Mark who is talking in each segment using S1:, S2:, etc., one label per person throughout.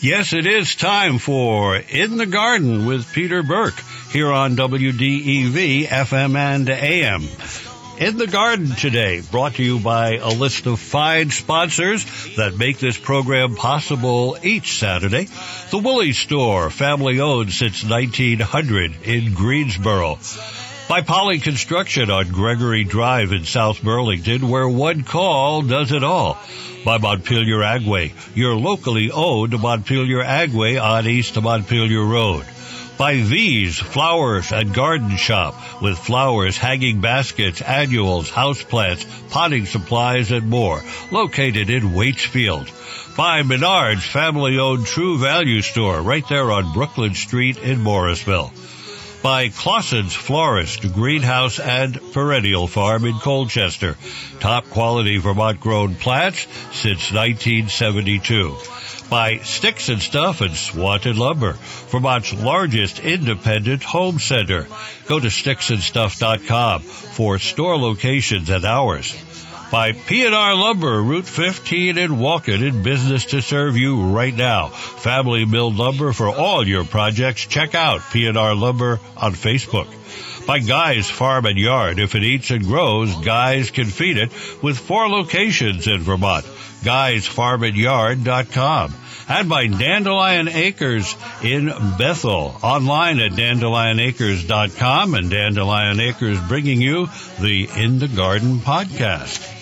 S1: Yes, it is time for In the Garden with Peter Burke here on WDEV FM and AM. In the Garden today, brought to you by a list of fine sponsors that make this program possible each Saturday. The Willey's Store, family owned since 1900 in Greensboro. By Poly Construction on Gregory Drive in South Burlington, where one call does it all. By Montpelier Agway, your locally owned Montpelier Agway on East Montpelier Road by V's Flowers and Garden Shop with flowers, hanging baskets, annuals, houseplants, potting supplies, and more, located in Waitsfield. By Menard's family owned True Value Store right there on Brooklyn Street in Morrisville. By Claussen's Florist, Greenhouse, and Perennial Farm in Colchester. Top quality Vermont grown plants since 1972 by Sticks and Stuff and Swanton Lumber, Vermont's largest independent home center. Go to sticksandstuff.com for store locations and hours. By P&R Lumber, Route 15 in Walden in business to serve you right now. Family milled lumber for all your projects. Check out P&R Lumber on Facebook by Guy's Farm and Yard. If it eats and grows, Guy's can feed it with four locations in Vermont. Guy'sFarmandYard.com and by Dandelion Acres in Bethel. Online at dandelionacres.com and Dandelion Acres bringing you the In the Garden podcast.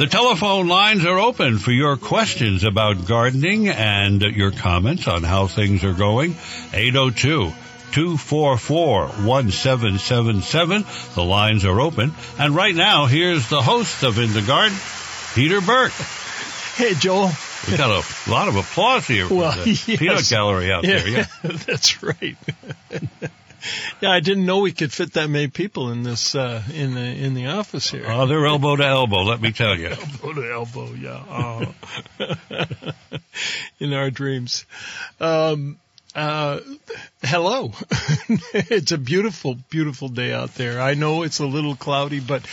S1: The telephone lines are open for your questions about gardening and your comments on how things are going. 802 244 1777. The lines are open. And right now, here's the host of In the Garden, Peter Burke.
S2: Hey, Joel.
S1: We got a lot of applause here from the
S2: yes.
S1: peanut gallery out there. Yeah.
S2: that's right. yeah, I didn't know we could fit that many people in this uh, in the in the office here.
S1: Oh, they're elbow to elbow, let me tell you.
S2: elbow to elbow, yeah. Uh, in our dreams. Um, uh, hello. it's a beautiful, beautiful day out there. I know it's a little cloudy, but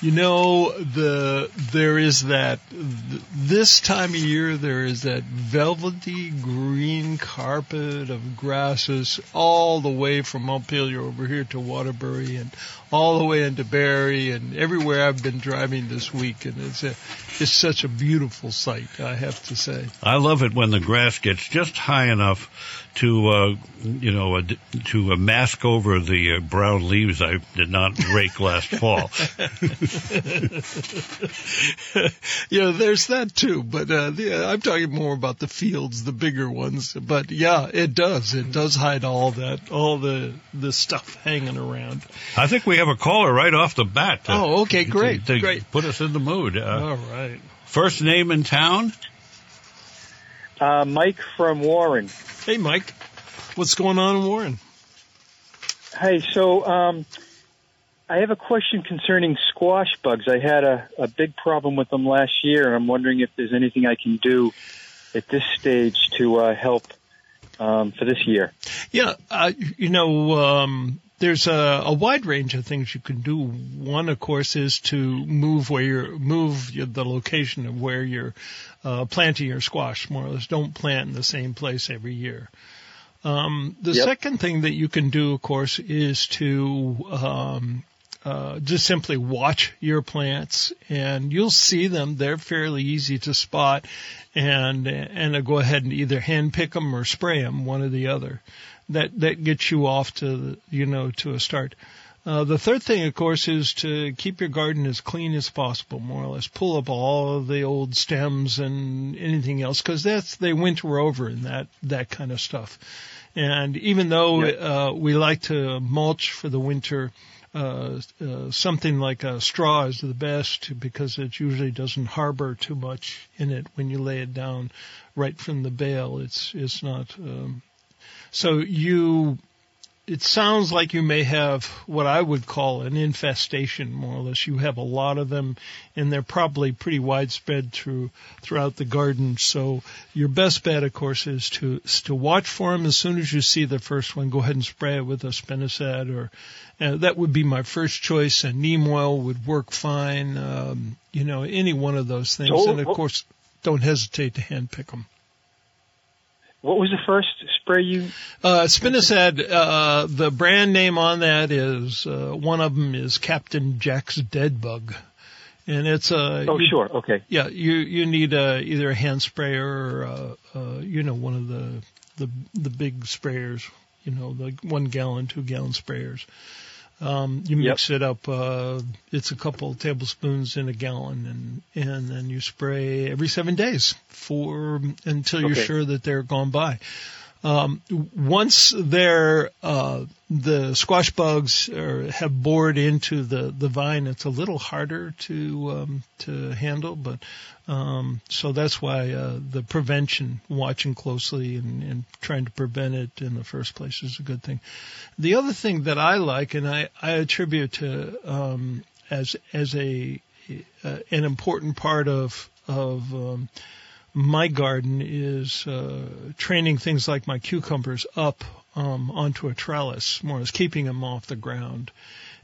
S2: you know, the, there is that, this time of year, there is that velvety green carpet of grasses all the way from Montpelier over here to Waterbury and all the way into Barre and everywhere I've been driving this week. And it's a, it's such a beautiful sight, I have to say.
S1: I love it when the grass gets just high enough to, uh, you know, uh, to uh, mask over the uh, brown leaves I did not rake last fall.
S2: yeah, there's that too. But uh, the, I'm talking more about the fields, the bigger ones. But yeah, it does. It does hide all that, all the the stuff hanging around.
S1: I think we have a caller right off the bat. to-
S2: Oh, okay, great,
S1: to, to
S2: great.
S1: Put us in the mood. Uh,
S2: all right.
S1: First name in town?
S3: Uh, Mike from Warren.
S2: Hey, Mike, what's going on in Warren?
S3: Hey, so um, I have a question concerning squash bugs. I had a, a big problem with them last year, and I'm wondering if there's anything I can do at this stage to uh, help um, for this year.
S2: Yeah, uh, you know, um, there's a, a wide range of things you can do. One, of course, is to move where you're move the location of where you're uh, planting your squash. More or less, don't plant in the same place every year. Um, the
S3: Yep.
S2: second thing that you can do, of course, is to um, uh, just simply watch your plants, and you'll see them. They're fairly easy to spot, and and go ahead and either hand pick them or spray them, one or the other. That that gets you off to you know to a start. Uh, the third thing, of course, is to keep your garden as clean as possible, more or less. Pull up all of the old stems and anything else, because that's they winter over in that that kind of stuff. And even though
S3: Yep.
S2: uh, we like to mulch for the winter, uh, uh, something like a straw is the best because it usually doesn't harbor too much in it when you lay it down right from the bale. It's it's not. Um, so you it sounds like you may have what I would call an infestation, more or less. You have a lot of them, and they're probably pretty widespread through throughout the garden. So your best bet, of course, is to is to watch for them. As soon as you see the first one, go ahead and spray it with a spinosad, or uh, that would be my first choice. And neem oil would work fine. Um, you know, any one of those things,
S3: So,
S2: and of
S3: what-
S2: course, don't hesitate to hand pick them.
S3: What was the first spray you?
S2: Uh, Spinosad, uh, the brand name on that is, uh, one of them is Captain Jack's Dead Bug. And it's a,
S3: Oh,
S2: you-
S3: sure. Okay.
S2: yeah, you, you need a, either a hand sprayer or, uh, uh, you know, one of the, the, the big sprayers, you know, the one gallon, two gallon sprayers. Um, you
S3: Yep.
S2: mix it up, uh, it's a couple tablespoons in a gallon and, and then you spray every seven days for, until you're
S3: Okay.
S2: sure that they're gone by. Um, once they're, uh, the squash bugs are, have bored into the, the vine, it's a little harder to, um, to handle, but, um, so that's why, uh, the prevention, watching closely and, and trying to prevent it in the first place is a good thing. The other thing that I like, and I, I attribute to, um, as, as a, uh, an important part of, of, um, my garden is uh, training things like my cucumbers up um, onto a trellis, more as keeping them off the ground,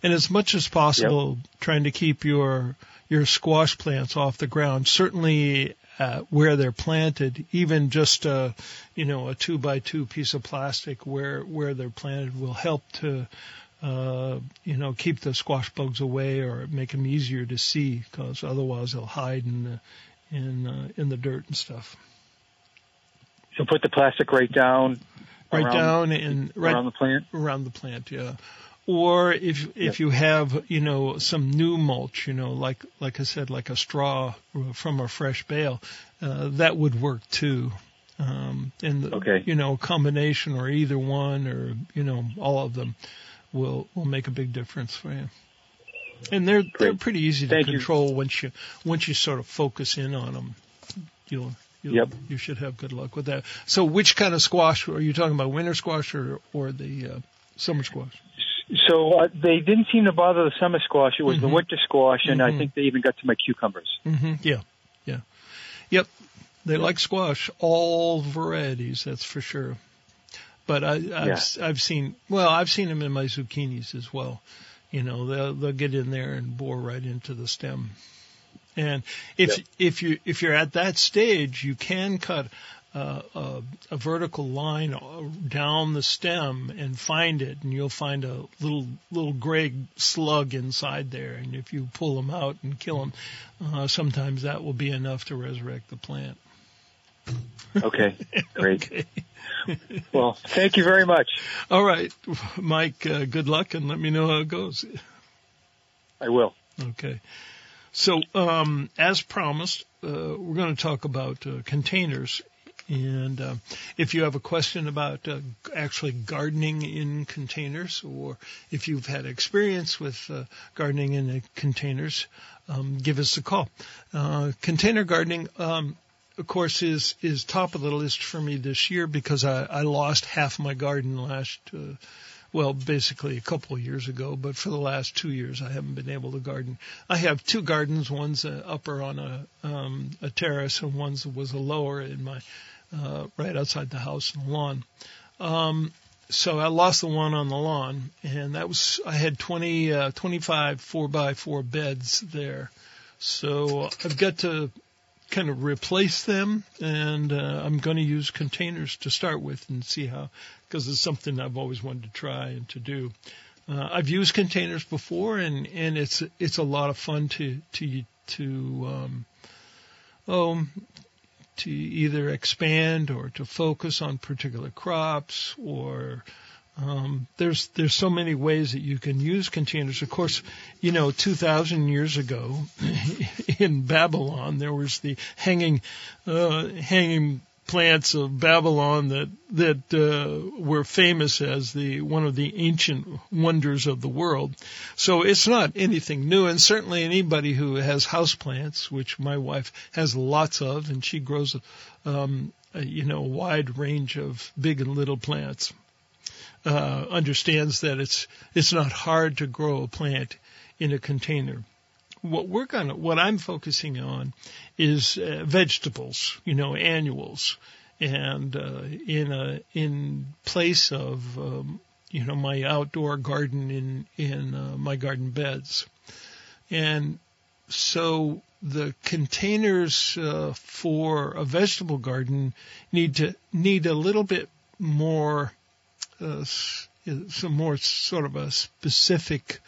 S2: and as much as possible, trying to keep your your squash plants off the ground. Certainly. Uh, where they're planted, even just a, you know, a two by two piece of plastic where where they're planted will help to, uh, you know, keep the squash bugs away or make them easier to see because otherwise they'll hide in the in uh, in the dirt and stuff.
S3: So put the plastic right down.
S2: Right
S3: around,
S2: down and right
S3: around the plant.
S2: around the plant, yeah. Or if if you have you know some new mulch, you know, like like I said, like a straw from a fresh bale, uh, that would work too. Um, and the,
S3: Okay.
S2: you know, a combination or either one or you know all of them will will make a big difference for you. And they're they're pretty easy to
S3: Thank you.
S2: control once you once you sort of focus in on them. You'll You'll,
S3: Yep.
S2: You should have good luck with that. So, which kind of squash are you talking about? Winter squash or or the uh, summer squash?
S3: So uh, they didn't seem to bother the summer squash. It was the
S2: Mhm.
S3: winter squash, and
S2: Mhm.
S3: I think they even got to my cucumbers.
S2: hmm Yeah, yeah, yep. They like squash, all varieties, that's for sure. But I, I've
S3: Yeah.
S2: I've seen well, I've seen them in my zucchinis as well. You know, they'll they'll get in there and bore right into the stem. And if
S3: Yep.
S2: if you if you're at that stage, you can cut uh, a, a vertical line down the stem and find it, and you'll find a little little gray slug inside there. And if you pull them out and kill them, uh, sometimes that will be enough to resurrect the plant.
S3: Okay, great.
S2: Okay.
S3: Well, thank you very much.
S2: All right, Mike. Uh, good luck, and let me know how it goes.
S3: I will.
S2: Okay. So, um, as promised, uh, we're going to talk about uh, containers. And uh, if you have a question about uh, actually gardening in containers, or if you've had experience with uh, gardening in uh, containers, um, give us a call. Uh, container gardening, um, of course, is is top of the list for me this year because I, I lost half my garden last uh, well, basically a couple of years ago, but for the last two years I haven't been able to garden. I have two gardens. One's uh, upper on a um, a terrace, and one's was a lower in my uh, right outside the house in the lawn. Um, so I lost the one on the lawn, and that was I had 20, uh, 25 four by four beds there. So I've got to kind of replace them, and uh, I'm going to use containers to start with and see how, because it's something I've always wanted to try and to do. Uh, I've used containers before, and and it's it's a lot of fun to to to um, oh to either expand or to focus on particular crops or um, there's there's so many ways that you can use containers. Of course, you know, 2,000 years ago in Babylon, there was the hanging uh, hanging plants of Babylon that that uh, were famous as the one of the ancient wonders of the world. So it's not anything new, and certainly anybody who has house plants, which my wife has lots of, and she grows, um, a, you know, a wide range of big and little plants uh, understands that it's it's not hard to grow a plant in a container. What we're gonna, what I'm focusing on, is uh, vegetables, you know, annuals, and uh, in a in place of um, you know my outdoor garden in in uh, my garden beds, and so the containers uh, for a vegetable garden need to need a little bit more some more sort of a specific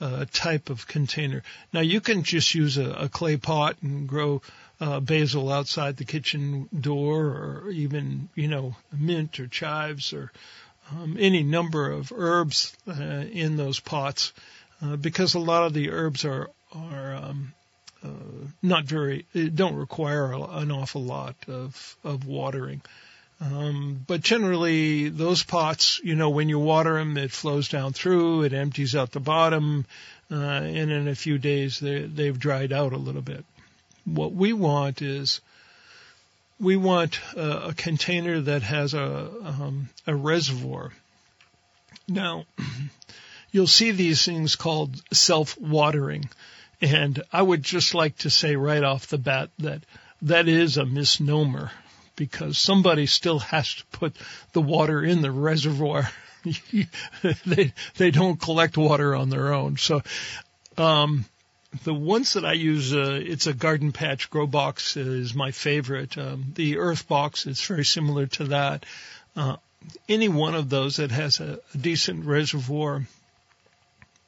S2: uh, type of container. Now you can just use a, a clay pot and grow uh, basil outside the kitchen door, or even you know mint or chives or um, any number of herbs uh, in those pots, uh, because a lot of the herbs are are um, uh, not very don't require an awful lot of of watering. Um, but generally, those pots, you know, when you water them, it flows down through, it empties out the bottom, uh, and in a few days they, they've dried out a little bit. What we want is we want a, a container that has a um, a reservoir. Now, you'll see these things called self-watering, and I would just like to say right off the bat that that is a misnomer because somebody still has to put the water in the reservoir. they they don't collect water on their own. So um, the ones that I use, uh, it's a garden patch grow box is my favorite. Um, the earth box is very similar to that. Uh, any one of those that has a, a decent reservoir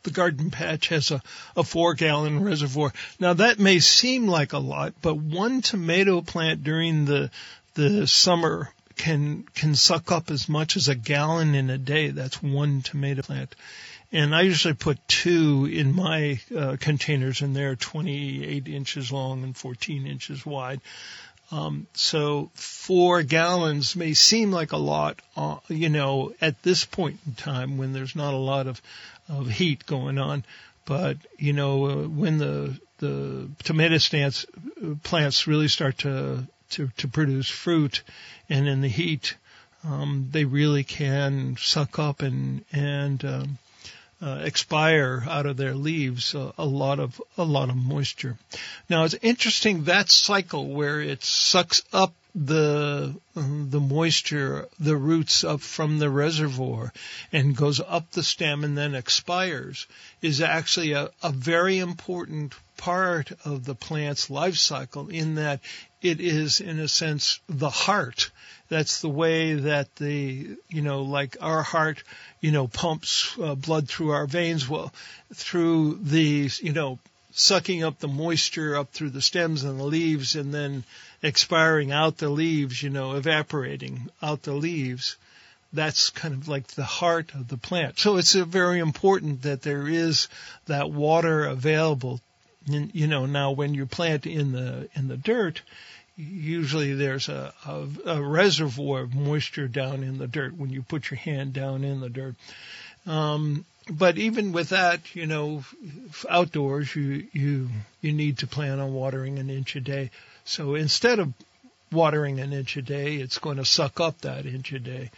S2: the garden patch has a, a four gallon reservoir. Now that may seem like a lot, but one tomato plant during the the summer can can suck up as much as a gallon in a day. That's one tomato plant. And I usually put two in my uh, containers, and they're 28 inches long and 14 inches wide. Um, so four gallons may seem like a lot, uh, you know, at this point in time when there's not a lot of, of heat going on. But you know, uh, when the the tomato stance, uh, plants really start to to, to produce fruit, and in the heat, um, they really can suck up and and um, uh, expire out of their leaves a, a, lot of a lot of moisture. Now it's interesting that cycle where it sucks up the uh, the moisture, the roots up from the reservoir, and goes up the stem and then expires, is actually a, a very important part of the plant's life cycle in that it is in a sense the heart. That's the way that the, you know, like our heart, you know, pumps uh, blood through our veins. Well, through these, you know, sucking up the moisture up through the stems and the leaves and then expiring out the leaves, you know, evaporating out the leaves. That's kind of like the heart of the plant. So it's very important that there is that water available you know, now when you plant in the in the dirt, usually there's a, a, a reservoir of moisture down in the dirt when you put your hand down in the dirt. Um, but even with that, you know, outdoors, you you you need to plan on watering an inch a day. So instead of watering an inch a day, it's going to suck up that inch a day.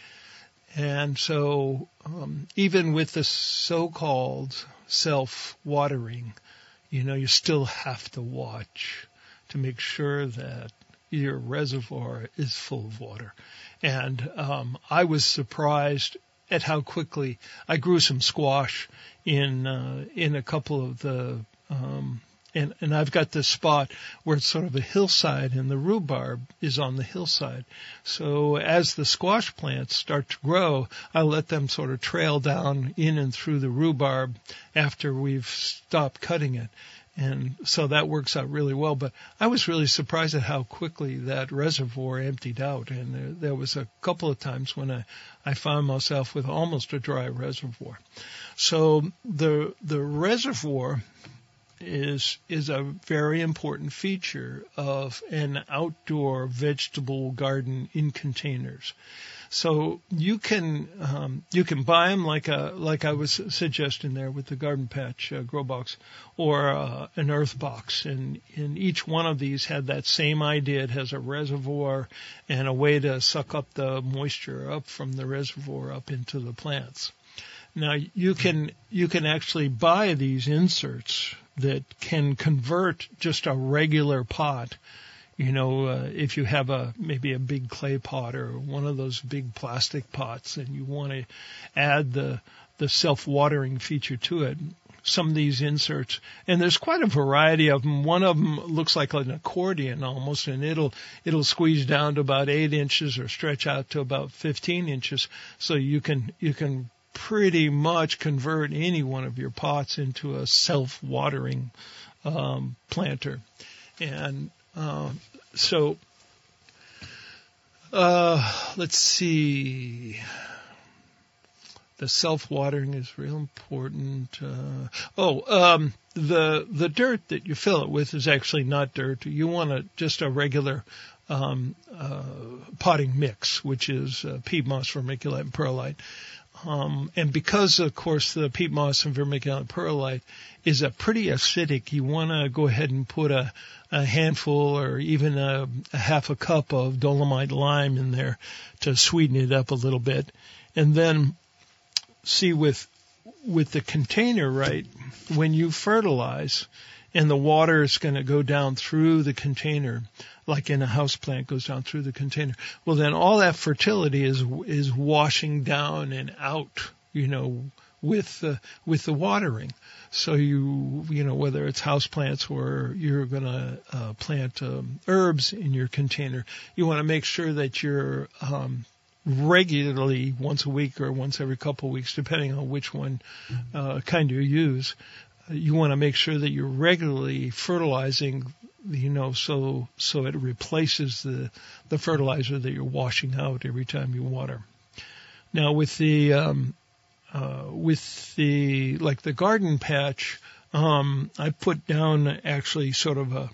S2: And so, um, even with the so-called self-watering, you know, you still have to watch to make sure that your reservoir is full of water. And um, I was surprised at how quickly I grew some squash in uh, in a couple of the um, and and I've got this spot where it's sort of a hillside and the rhubarb is on the hillside. So as the squash plants start to grow, I let them sort of trail down in and through the rhubarb after we've stopped cutting it. And so that works out really well. But I was really surprised at how quickly that reservoir emptied out. And there, there was a couple of times when I, I found myself with almost a dry reservoir. So the, the reservoir is is a very important feature of an outdoor vegetable garden in containers. So you can um, you can buy them like a like I was suggesting there with the garden patch uh, grow box or uh, an earth box, and in each one of these had that same idea. It has a reservoir and a way to suck up the moisture up from the reservoir up into the plants. Now you can you can actually buy these inserts that can convert just a regular pot you know, uh, if you have a maybe a big clay pot or one of those big plastic pots, and you want to add the the self-watering feature to it, some of these inserts, and there's quite a variety of them. One of them looks like an accordion almost, and it'll it'll squeeze down to about eight inches or stretch out to about 15 inches, so you can you can pretty much convert any one of your pots into a self-watering um, planter. And um, so, uh, let's see. The self-watering is real important. Uh, oh, um, the the dirt that you fill it with is actually not dirt. You want a, just a regular um, uh, potting mix, which is uh, peat moss, vermiculite, and perlite. Um, and because, of course, the peat moss and vermiculite perlite is a pretty acidic, you want to go ahead and put a, a handful or even a, a, half a cup of dolomite lime in there to sweeten it up a little bit. And then see with, with the container, right, when you fertilize and the water is going to go down through the container, like in a house plant goes down through the container. Well, then all that fertility is is washing down and out, you know, with the with the watering. So you you know whether it's house plants or you're going to uh, plant um, herbs in your container, you want to make sure that you're um, regularly once a week or once every couple of weeks, depending on which one uh, kind you use. You want to make sure that you're regularly fertilizing you know, so so it replaces the the fertilizer that you're washing out every time you water. Now with the um, uh, with the like the garden patch, um, I put down actually sort of a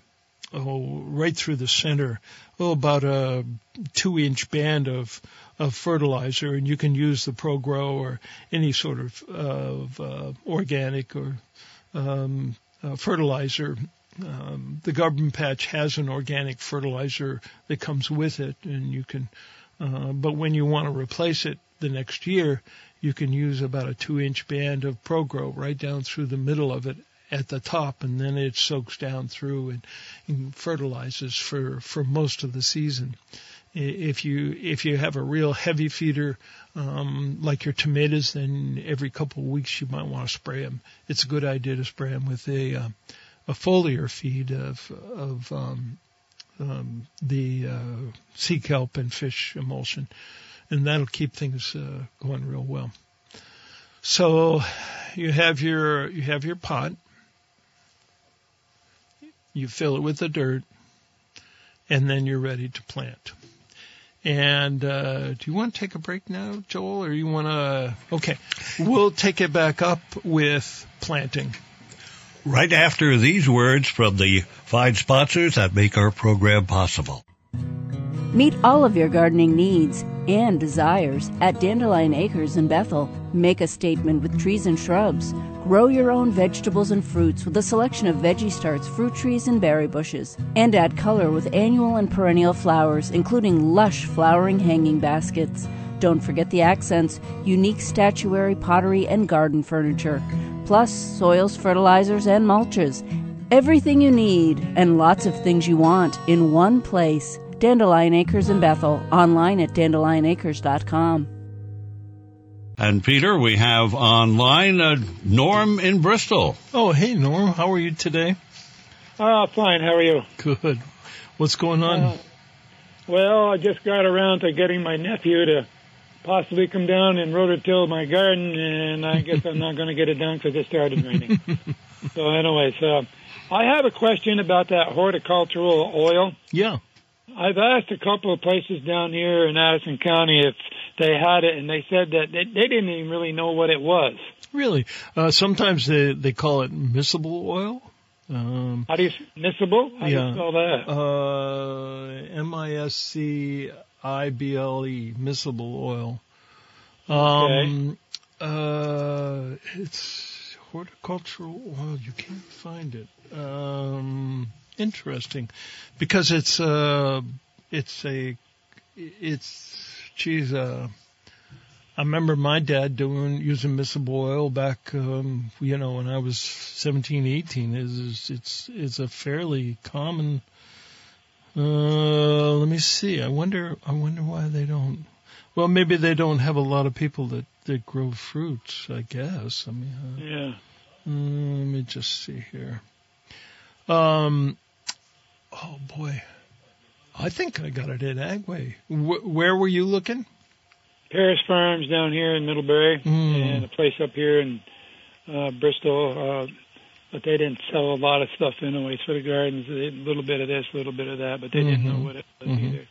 S2: oh right through the center, oh about a two inch band of of fertilizer, and you can use the Pro-Gro or any sort of of uh, organic or um, uh, fertilizer um, the garden patch has an organic fertilizer that comes with it, and you can. Uh, but when you want to replace it the next year, you can use about a two-inch band of Pro-Gro right down through the middle of it at the top, and then it soaks down through and, and fertilizes for for most of the season. If you if you have a real heavy feeder um, like your tomatoes, then every couple of weeks you might want to spray them. It's a good idea to spray them with a uh, a foliar feed of of um, um, the uh, sea kelp and fish emulsion, and that'll keep things uh, going real well. So you have your you have your pot. You fill it with the dirt, and then you're ready to plant. And uh, do you want to take a break now, Joel, or you want to? Okay, we'll take it back up with planting
S1: right after these words from the fine sponsors that make our program possible.
S4: Meet all of your gardening needs and desires at Dandelion Acres in Bethel. Make a statement with trees and shrubs. Grow your own vegetables and fruits with a selection of veggie starts, fruit trees, and berry bushes. And add color with annual and perennial flowers, including lush flowering hanging baskets. Don't forget the accents, unique statuary, pottery, and garden furniture plus soils, fertilizers, and mulches. Everything you need and lots of things you want in one place. Dandelion Acres in Bethel, online at dandelionacres.com.
S1: And Peter, we have online uh, Norm in Bristol.
S2: Oh, hey Norm, how are you today?
S5: Ah, uh, fine. How are you?
S2: Good. What's going on? Uh,
S5: well, I just got around to getting my nephew to possibly come down and rototill my garden, and I guess I'm not going to get it done because it started raining. so anyway, so I have a question about that horticultural oil.
S2: Yeah.
S5: I've asked a couple of places down here in Addison County if they had it, and they said that they, they didn't even really know what it was.
S2: Really? Uh, sometimes they they call it miscible oil. Um,
S5: How do you miscible? How do you spell that?
S2: uh, M-I-S-C-I-B-L-E, miscible oil. Um, uh, it's horticultural oil. You can't find it. Um, interesting, because it's uh, it's a, it's geez. Uh, I remember my dad doing using miscible oil back, um, you know, when I was 17, 18. Is it's it's a fairly common. Uh, let me see. I wonder. I wonder why they don't. Well, maybe they don't have a lot of people that that grow fruits. I guess. I mean, uh,
S5: Yeah.
S2: mm, let me just see here. Um. Oh boy. I think I got it at Agway. Wh- where were you looking?
S5: Paris Farms down here in Middlebury,
S2: Mm.
S5: and a place up here in uh, Bristol. Uh, but they didn't sell a lot of stuff anyways for the gardens. A little bit of this, a little bit of that, but they didn't know
S2: Mhm.
S5: what it was
S2: Mhm.
S5: either.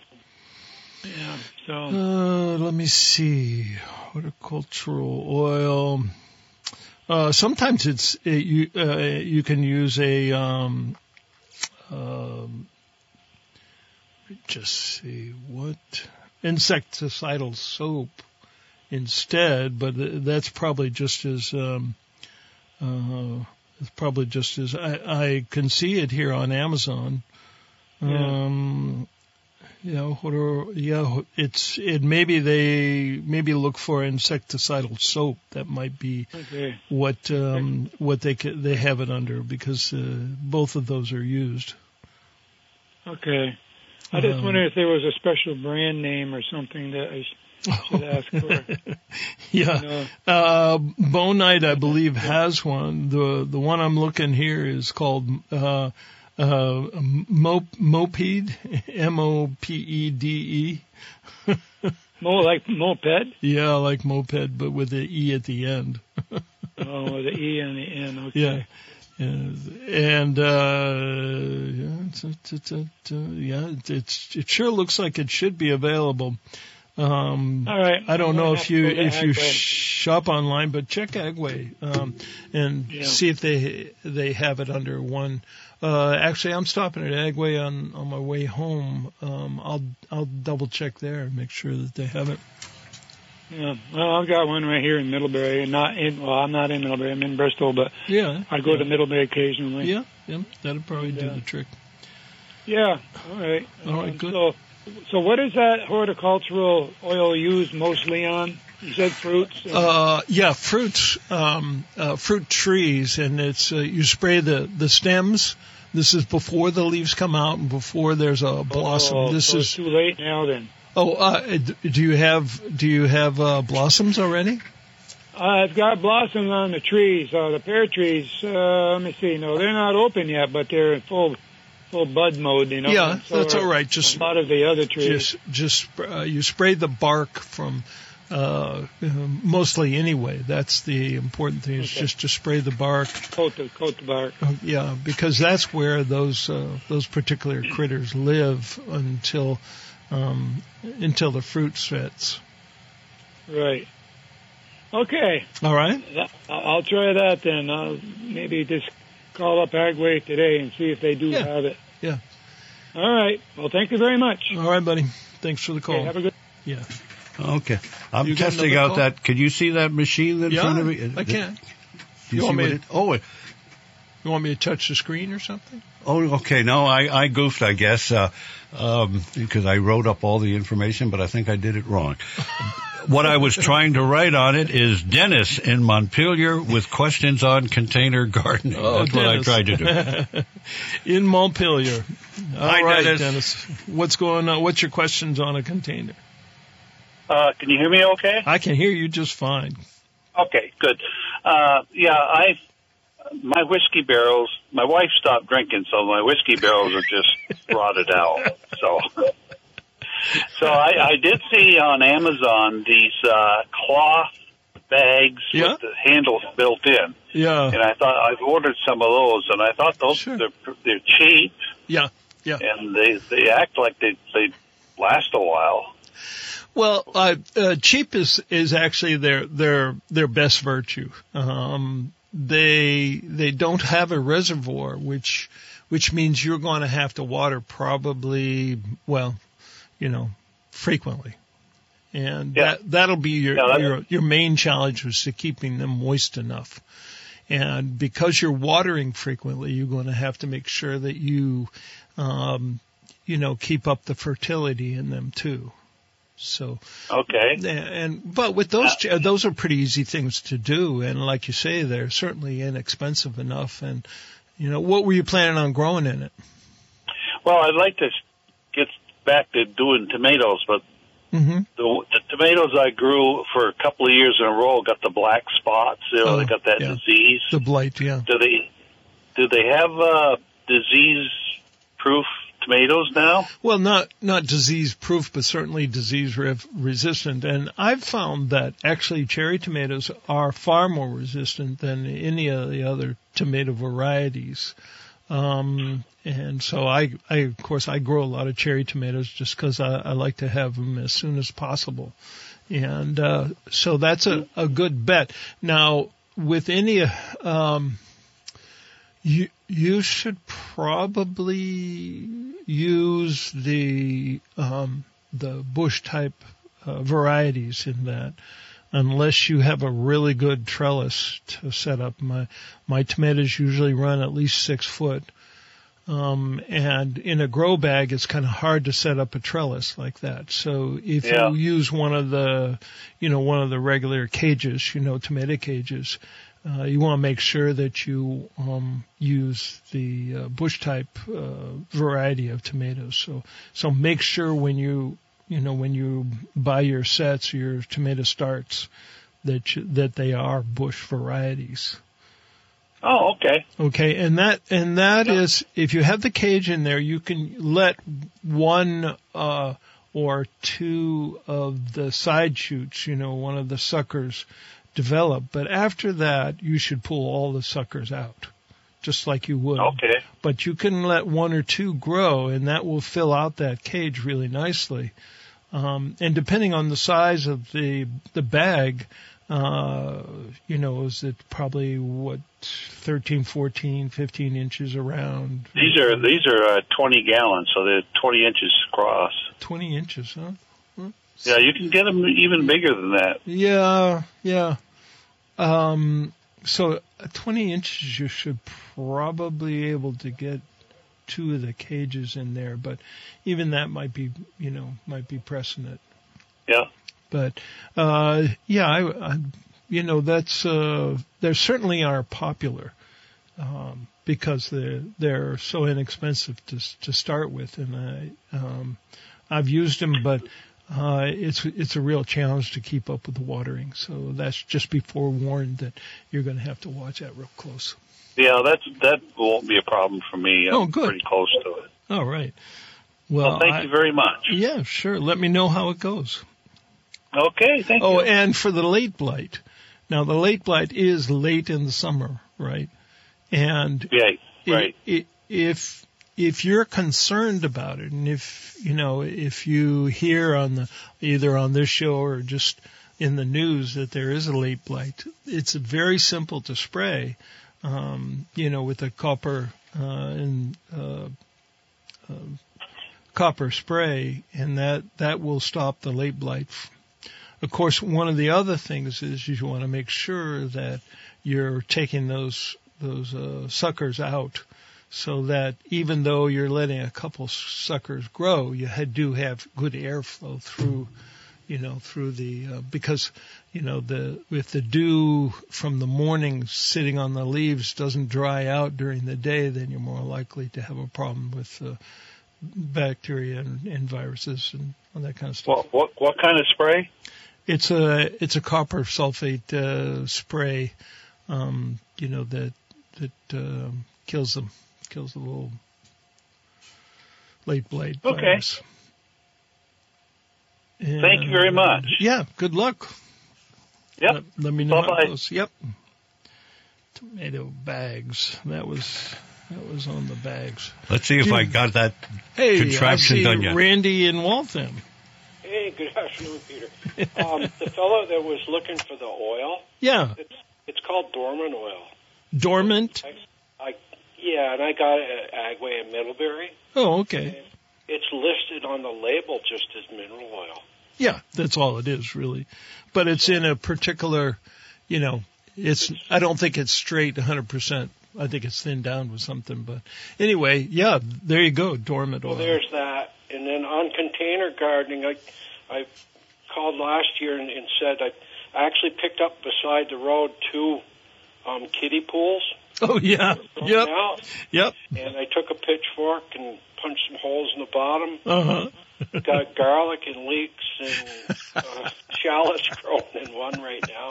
S5: Yeah. So
S2: Uh, let me see. Horticultural oil. Uh, sometimes it's it, you. Uh, you can use a. Um, um, just see what insecticidal soap instead, but that's probably just as. Um, uh, it's probably just as I, I can see it here on Amazon.
S5: Yeah.
S2: Um, you know, what are, yeah, it's, it maybe they, maybe look for insecticidal soap. That might be
S5: okay.
S2: what, um, what they, they have it under because, uh, both of those are used.
S5: Okay. I just
S2: Um,
S5: wonder if there was a special brand name or something that I should ask for.
S2: yeah.
S5: You know,
S2: Uh, Bonide, I believe, has one. The, the one I'm looking here is called, uh, uh, Mo- Moped, M-O-P-E-D-E.
S5: Mo like moped.
S2: Yeah, like moped, but with the E at the end.
S5: Oh, the E and the N. Okay.
S2: Yeah. And uh, yeah, it's, it sure looks like it should be available. Um,
S5: All right.
S2: I don't know if you if you shop online, but check Agway um, and
S5: Yeah.
S2: see if they they have it under one. Uh, actually, I'm stopping at Agway on on my way home. Um, I'll I'll double check there and make sure that they have it.
S5: Yeah. Well, I've got one right here in Middlebury, and not in. Well, I'm not in Middlebury. I'm in Bristol, but
S2: Yeah,
S5: I go to Middlebury occasionally.
S2: yeah, yeah. That'll probably do
S5: Yeah.
S2: the trick.
S5: Yeah. All right.
S2: All right,
S5: Um,
S2: good.
S5: So, so what is that horticultural oil used mostly on? You said fruits.
S2: Uh, yeah, fruits, um, uh, fruit trees, and it's uh, you spray the the stems. This is before the leaves come out and before there's a blossom.
S5: Oh,
S2: this
S5: so it's
S2: is
S5: too late now. Then
S2: oh, uh, do you have do you have uh, blossoms already?
S5: uh, I've got blossoms on the trees. Uh, the pear trees. Uh, let me see. No, they're not open yet, but they're in full full bud mode. You know.
S2: Yeah,
S5: so
S2: that's all right. Just
S5: a lot of the other trees.
S2: just just uh, you spray the bark from. Uh, uh, mostly anyway. That's the important thing. Is
S5: Okay.
S2: just to spray the bark.
S5: coat the coat the bark.
S2: Uh, Yeah, because that's where those uh, those particular critters live until um, until the fruit fits.
S5: Right. Okay.
S2: All right.
S5: I'll I'll try that then. I'll maybe just call up Agway today and see if they do
S2: Yeah.
S5: have it.
S2: Yeah.
S5: All right. Well, thank you very much.
S2: All right, buddy. Thanks for the call.
S5: Okay, have a good.
S2: yeah.
S1: Okay. I'm
S2: You
S1: testing out
S2: call?
S1: that. Could you see that machine in
S2: Yeah,
S1: front of me?
S2: I can.
S1: Do
S2: You
S1: you,
S2: want me
S1: what
S2: to-
S1: it? Oh,
S2: You want me to touch the screen or something?
S1: Oh, okay. No, I, I goofed, I guess, uh, um, because I wrote up all the information, but I think I did it wrong. what I was trying to write on it is Dennis in Montpelier with questions on container gardening.
S2: Oh,
S1: That's what I tried to do.
S2: In Montpelier. All
S1: Hi,
S2: right,
S1: Dennis.
S2: Dennis. What's going on? What's your questions on a container?
S6: Uh, can you hear me okay?
S2: I can hear you just fine.
S6: Okay, good. Uh, yeah, I, my whiskey barrels, my wife stopped drinking, so my whiskey barrels are just rotted out. So, so I, I did see on Amazon these, uh, cloth bags
S2: Yeah.
S6: with the handles built in.
S2: Yeah.
S6: And I thought I've ordered some of those and I thought those,
S2: Sure.
S6: they're, they're cheap
S2: Yeah. Yeah.
S6: and they, they act like they, they last a while.
S2: Well, uh, uh, cheap is is actually their their their best virtue. Um, they they don't have a reservoir, which which means you're going to have to water probably well, you know, frequently. And
S6: Yeah.
S2: that that'll be your your your main challenge was to keeping them moist enough. And because you're watering frequently, you're going to have to make sure that you um you know keep up the fertility in them too. So
S6: Okay.
S2: and but with those ch- those are pretty easy things to do, and like you say, they're certainly inexpensive enough. And you know, what were you planning on growing in it?
S6: Well, I'd like to get back to doing tomatoes, but
S2: hmm
S6: the, the tomatoes I grew for a couple of years in a row got the black spots. You know,
S2: Oh,
S6: they got that
S2: yeah.
S6: disease.
S2: The blight, yeah.
S6: Do they do they have uh, disease proof tomatoes now?
S2: Well, not not disease proof, but certainly disease rev- resistant. And I've found that actually cherry tomatoes are far more resistant than any of the other tomato varieties. Um, and so I, I, of course, I grow a lot of cherry tomatoes just because I, I like to have them as soon as possible. And, uh, so that's a, a good bet. Now, with any, um, you, you should probably use the, um, the bush type uh, varieties in that unless you have a really good trellis to set up. My my tomatoes usually run at least six foot. Um, and in a grow bag, it's kind of hard to set up a trellis like that. So if
S6: Yeah.
S2: you use one of the, you know, one of the regular cages, you know, tomato cages, uh, you want to make sure that you um, use the uh, bush type uh, variety of tomatoes. So so make sure when you you know when you buy your sets your tomato starts that you, that they are bush varieties.
S6: Oh, okay.
S2: Okay, and that and that is if you have the cage in there, you can let one uh, or two of the side shoots, you know, one of the suckers develop. But after that, you should pull all the suckers out, just like you would.
S6: Okay.
S2: But you can let one or two grow, and that will fill out that cage really nicely. Um, and depending on the size of the the bag, uh, you know, is it probably what 13, 14, 15 inches around?
S6: These are these are uh, 20 gallons, so they're 20 inches across.
S2: 20 inches, huh?
S6: Yeah, you can get them even bigger than that.
S2: Yeah, yeah. Um, so at 20 inches, you should probably be able to get two of the cages in there, but even that might be, you know, might be pressing it.
S6: Yeah.
S2: But uh, yeah, I, I, you know, that's uh, they certainly are popular um, because they're they're so inexpensive to to start with, and I um, I've used them, but uh, it's it's a real challenge to keep up with the watering. So that's just be forewarned that you're going to have to watch that real close.
S6: Yeah, that's that won't be a problem for me. I'm
S2: Oh, good.
S6: pretty close to it.
S2: All right. Well,
S6: Well, thank
S2: I-
S6: you very much.
S2: yeah, sure. Let me know how it goes.
S6: Okay, thank
S2: Oh,
S6: you.
S2: Oh, and for the late blight. Now, the late blight is late in the summer, right? And
S6: yeah, right.
S2: i- if if you're concerned about it, and if you know if you hear on the either on this show or just in the news that there is a late blight, it's very simple to spray. Um, you know, with a copper uh, and uh, uh, copper spray, and that that will stop the late blight. Of course, one of the other things is you want to make sure that you're taking those those uh, suckers out, so that even though you're letting a couple suckers grow, you had, do have good airflow through, you know, through the uh, because you know the with the dew from the morning sitting on the leaves doesn't dry out during the day, then you're more likely to have a problem with uh, bacteria and, and viruses and all that kind of stuff.
S6: What what what kind of spray?
S2: It's a it's a copper sulfate uh, spray, um, you know that that um, kills them, kills the little late blight
S6: Okay.
S2: virus.
S6: Thank you very
S2: And,
S6: much.
S2: Yeah, good luck.
S6: Yep.
S2: Let, let me know
S6: Bye-bye.
S2: it. Yep. Tomato bags. That was that was on the bags.
S1: Let's see if
S2: Jim.
S1: I got that.
S2: Hey, I
S1: Contraption
S2: see
S1: done yet.
S2: Randy in Waltham.
S7: Hey, good afternoon, Peter. Um, the fellow that was looking for the oil,
S2: Yeah.
S7: it's, it's called dormant oil.
S2: Dormant.
S7: Yeah, and I got it at Agway in Middlebury.
S2: Oh, okay.
S7: It's listed on the label just as mineral oil.
S2: Yeah, that's all it is really. But it's in a particular, you know, it's, I don't think it's straight 100%. I think it's thinned down with something, but anyway, yeah, there you go, dormant oil.
S7: Well, there's that. And then on container gardening, I, I called last year and, and said I, I actually picked up beside the road two um, kiddie pools.
S2: Oh yeah, yep,
S7: Out,
S2: yep,
S7: and I took a pitchfork and punched some holes in the bottom.
S2: uh huh.
S7: Got garlic and leeks and uh, shallots growing in one right now.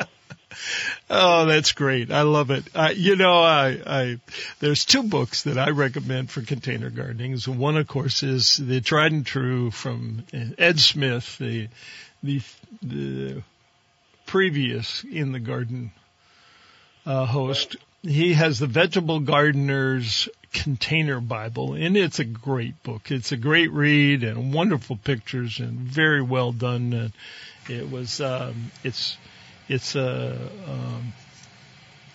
S2: Oh, that's great. I love it. Uh, you know, I, I, there's two books that I recommend for container gardening. One, of course, is the tried and true from Ed Smith, the, the, the previous in the garden, uh, host. He has the Vegetable Gardener's Container Bible, and it's a great book. It's a great read and wonderful pictures and very well done. And it was, um, it's, it's a, um,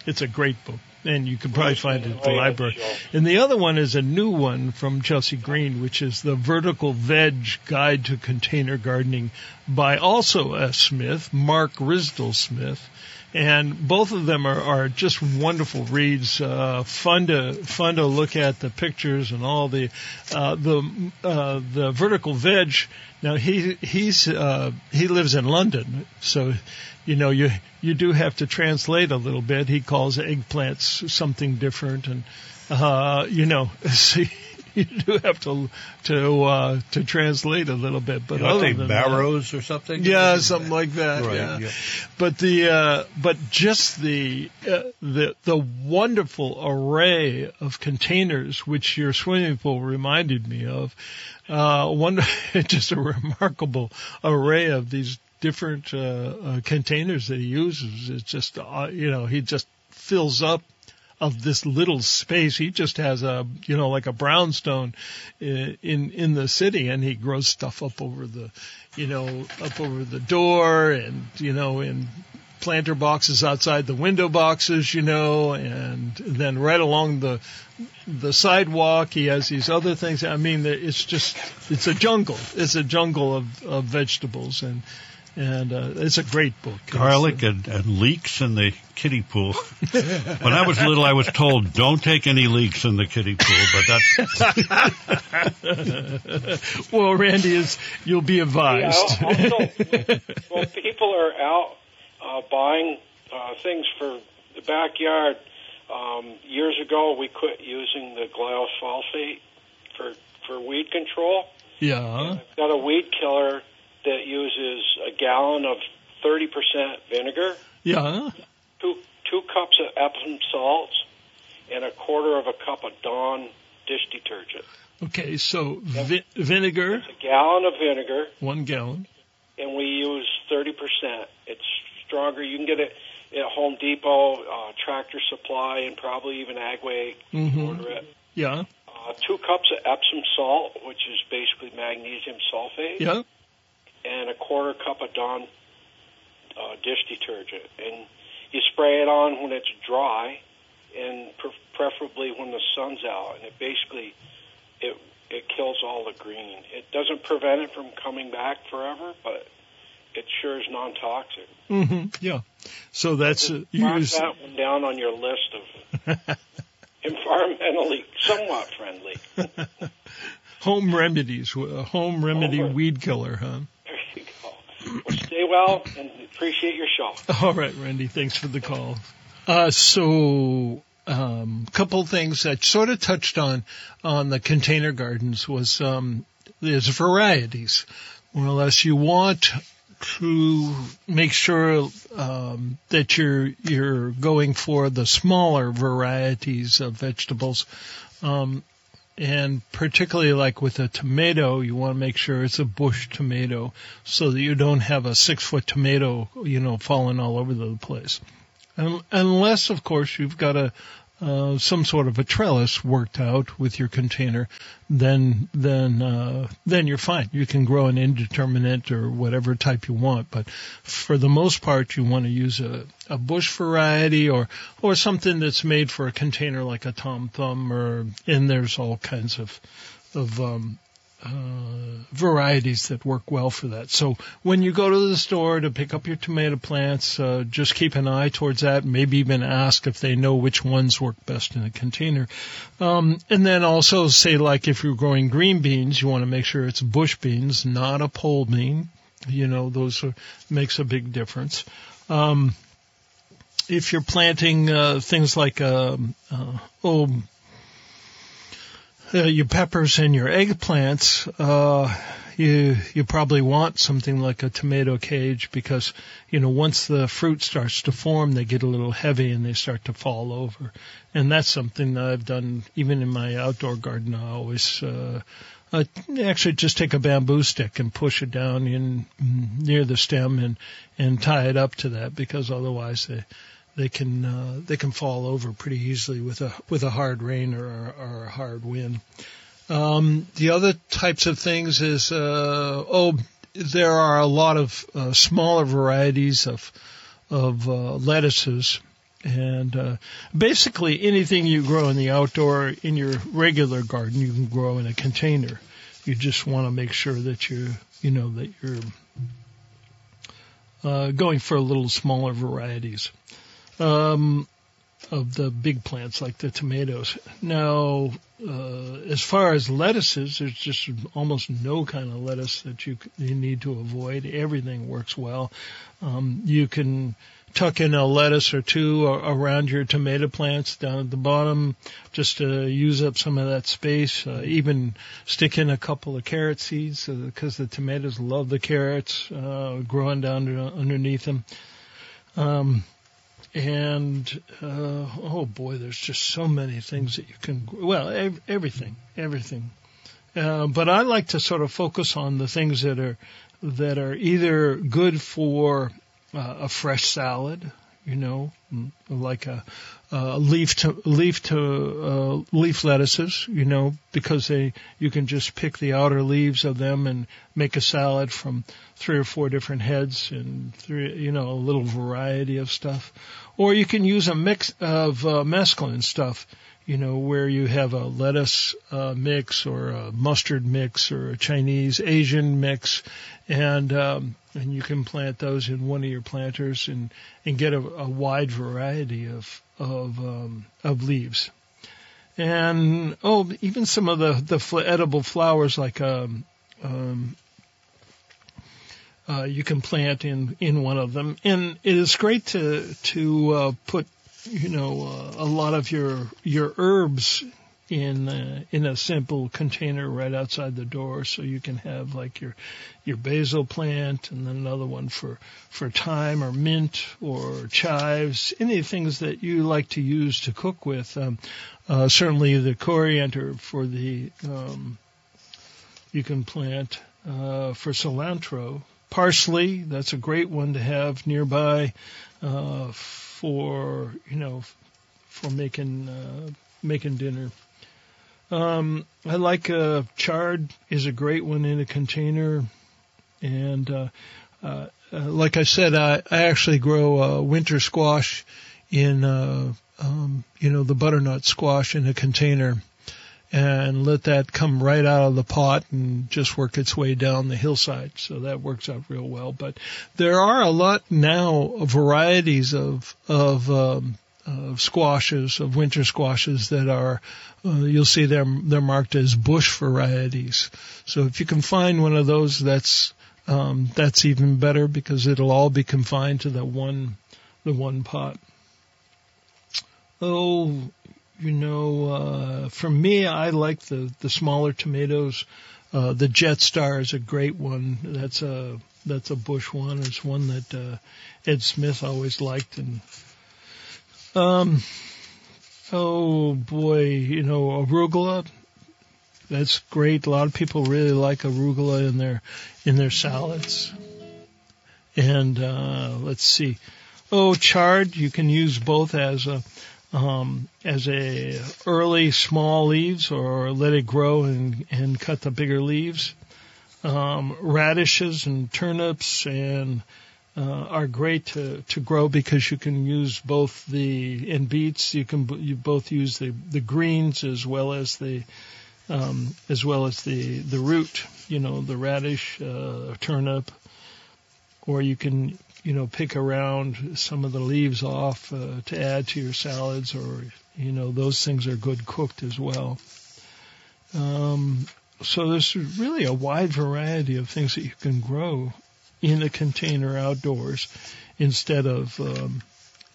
S2: it's a great book, and you can probably find it at the library. And the other one is a new one from Chelsea Green, which is the Vertical Veg Guide to Container Gardening by also S. Smith, Mark Ridsdill Smith. And both of them are, are just wonderful reads, uh, fun to, fun to look at the pictures and all the, uh, the, uh, the vertical veg. Now he, he's, uh, he lives in London, so, you know, you, you do have to translate a little bit. He calls eggplants something different and, uh, you know, so you do have to, to, uh, to translate a little bit, but
S1: You know,
S2: other than that-
S1: barrows or something?
S2: yeah, something like that.
S1: Right,
S2: yeah.
S1: yeah.
S2: But the uh, but just the uh, the the wonderful array of containers which your swimming pool reminded me of. Uh, one just a remarkable array of these different uh, uh, containers that he uses. It's just uh, you know he just fills up of this little space. He just has a, you know, like a brownstone in, in, in the city and he grows stuff up over the, you know, up over the door and, you know, in planter boxes outside the window boxes, you know, and then right along the, the sidewalk, he has these other things. I mean, it's just, it's a jungle. It's a jungle of, of vegetables and, and uh, it's a great book.
S1: Garlic and, and leeks in the kiddie pool. when I was little, I was told don't take any leeks in the kiddie pool, but that's
S2: well, Randy is. You'll be advised.
S7: Yeah, also, well, people are out uh, buying uh, things for the backyard. Um, years ago, we quit using the glyphosate for for weed control.
S2: yeah.
S7: I've got a weed killer that uses a gallon of 30% vinegar,
S2: Yeah.
S7: two two cups of Epsom salts, and a quarter of a cup of Dawn dish detergent.
S2: Okay. So vi- vinegar,
S7: It's a gallon of vinegar,
S2: one gallon.
S7: and we use 30%. It's stronger. You can get it at Home Depot, uh, Tractor Supply, and probably even Agway.
S2: Mhm.
S7: order it.
S2: Yeah.
S7: Uh, two cups of Epsom salt, which is basically magnesium sulfate,
S2: Yeah.
S7: And a quarter cup of Dawn uh, dish detergent. And you spray it on when it's dry, and pre- preferably when the sun's out. And it basically it it kills all the green. It doesn't prevent it from coming back forever, but it sure is non-toxic.
S2: hmm Yeah. So that's uh, you
S7: Mark
S2: use.
S7: that one down on your list of environmentally somewhat friendly.
S2: home remedies, uh, home remedy
S7: Home-
S2: weed killer, huh?
S7: Stay well and appreciate your show.
S2: All right, Randy. Thanks for the call. Uh, so, um, couple things I sort of touched on on the container gardens was um, there's varieties. More or less, you want to make sure um, that you're you're going for the smaller varieties of vegetables. Um, and particularly like with a tomato, you want to make sure it's a bush tomato so that you don't have a six foot tomato, you know, falling all over the place. Un unless, of course, you've got a, uh, some sort of a trellis worked out with your container, then then uh, then you're fine. You can grow an indeterminate or whatever type you want, but for the most part, you want to use a, a bush variety or or something that's made for a container like a tom thumb, or and there's all kinds of of um, uh, varieties that work well for that. So when you go to the store to pick up your tomato plants, uh, just keep an eye towards that. Maybe even ask if they know which ones work best in a container. Um, and then also say like if you're growing green beans, you want to make sure it's bush beans, not a pole bean. You know, those are, makes a big difference. Um, if you're planting uh, things like um, uh, oh uh, your peppers and your eggplants, uh, you you probably want something like a tomato cage because you know once the fruit starts to form, they get a little heavy and they start to fall over, and that's something that I've done even in my outdoor garden. I always uh, uh, actually just take a bamboo stick and push it down in near the stem and and tie it up to that because otherwise they they can uh, they can fall over pretty easily with a with a hard rain or, or a hard wind. Um, the other types of things is uh, oh there are a lot of uh, smaller varieties of of uh, lettuces and uh, basically anything you grow in the outdoor in your regular garden you can grow in a container. You just want to make sure that you you know that you're uh, going for a little smaller varieties um, of the big plants like the tomatoes. Now, uh, as far as lettuces, there's just almost no kind of lettuce that you you need to avoid. Everything works well. Um, you can tuck in a lettuce or two around your tomato plants down at the bottom just to use up some of that space. Uh, even stick in a couple of carrot seeds because uh, the tomatoes love the carrots uh, growing down underneath them. Um, and uh, oh boy, there's just so many things that you can. Well, ev- everything, everything. Uh, but I like to sort of focus on the things that are that are either good for uh, a fresh salad, you know, like a, a leaf to leaf to uh, leaf lettuces, you know, because they you can just pick the outer leaves of them and make a salad from three or four different heads and three, you know, a little variety of stuff. Or you can use a mix of uh, mesclun stuff, you know, where you have a lettuce uh, mix or a mustard mix or a Chinese Asian mix, and um, and you can plant those in one of your planters and and get a, a wide variety of of um, of leaves. And oh, even some of the the edible flowers like um, um, uh, you can plant in in one of them, and it is great to to uh, put you know uh, a lot of your your herbs in uh, in a simple container right outside the door, so you can have like your your basil plant, and then another one for for thyme or mint or chives, any things that you like to use to cook with. Um, uh, certainly the coriander for the um, you can plant uh, for cilantro parsley. That's a great one to have nearby uh, for you know for making uh, making dinner. Um, I like uh, chard is a great one in a container, and uh, uh, uh like I said, I, I actually grow uh, winter squash in uh, um, you know the butternut squash in a container and let that come right out of the pot and just work its way down the hillside. So that works out real well. But there are a lot now varieties of of um, of squashes, of winter squashes that are, uh, you'll see they're, they're marked as bush varieties. So if you can find one of those, that's, um, that's even better because it'll all be confined to the one, the one pot. Oh, you know, uh, for me, I like the, the smaller tomatoes. Uh, the Jetstar is a great one. That's a, that's a bush one. It's one that, uh, Ed Smith always liked. And, um, oh boy, you know, arugula. That's great. A lot of people really like arugula in their, in their salads. And, uh, let's see. Oh, chard, you can use both as a, um, as a early small leaves or let it grow and, and cut the bigger leaves. Um, radishes and turnips and uh, are great to, to grow because you can use both the and beets. You can you both use the, the greens as well as the um, as well as the the root. You know the radish, uh, turnip, or you can you know pick around some of the leaves off uh, to add to your salads, or you know those things are good cooked as well. Um, so there's really a wide variety of things that you can grow in a container outdoors instead of um,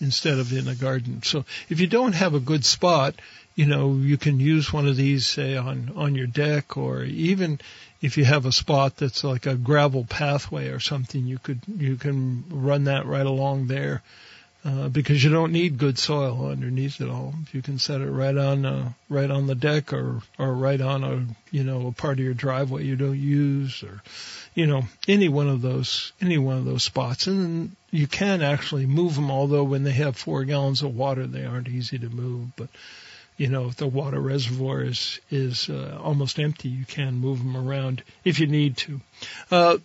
S2: instead of in a garden. So if you don't have a good spot, you know you can use one of these say on on your deck or even if you have a spot that's like a gravel pathway or something, you could you can run that right along there. Uh, because you don't need good soil underneath it all. You can set it right on uh, right on the deck or or right on a you know a part of your driveway you don't use or you know any one of those any one of those spots and you can actually move them. Although when they have four gallons of water, they aren't easy to move, but you know, the water reservoir is is uh, almost empty, you can move them around if you need to. Uh,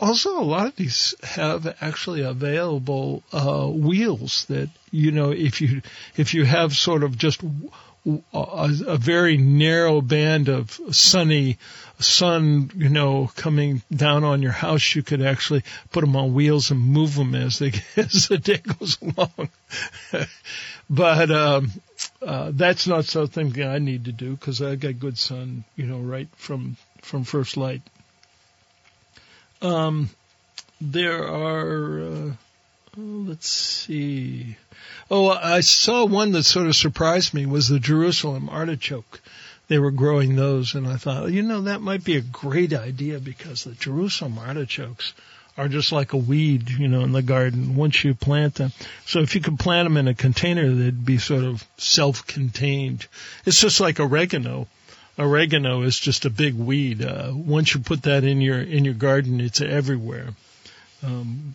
S2: also, a lot of these have actually available uh, wheels that you know if you if you have sort of just a, a very narrow band of sunny sun, you know, coming down on your house, you could actually put them on wheels and move them as they as the day goes along. but um, uh, that's not something I need to do because I got good sun, you know, right from from first light. Um, there are. Uh, oh, let's see. Oh, I saw one that sort of surprised me was the Jerusalem artichoke. They were growing those, and I thought, you know, that might be a great idea because the Jerusalem artichokes are just like a weed, you know, in the garden once you plant them. So if you could plant them in a container, they'd be sort of self-contained. It's just like oregano. Oregano is just a big weed. Uh, once you put that in your in your garden, it's everywhere. Um,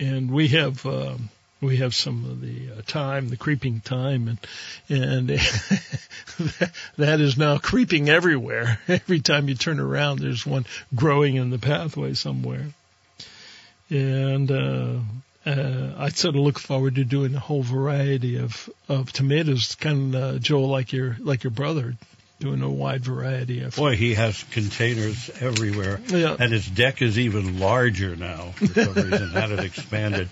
S2: and we have um, we have some of the uh, thyme, the creeping time, and and that is now creeping everywhere. Every time you turn around, there's one growing in the pathway somewhere and uh, uh, I sort of look forward to doing a whole variety of of tomatoes, kind of uh, Joel, like your like your brother, doing a wide variety of.
S1: Boy, he has containers everywhere,
S2: Yeah.
S1: and his deck is even larger now. For some reason, that had expanded.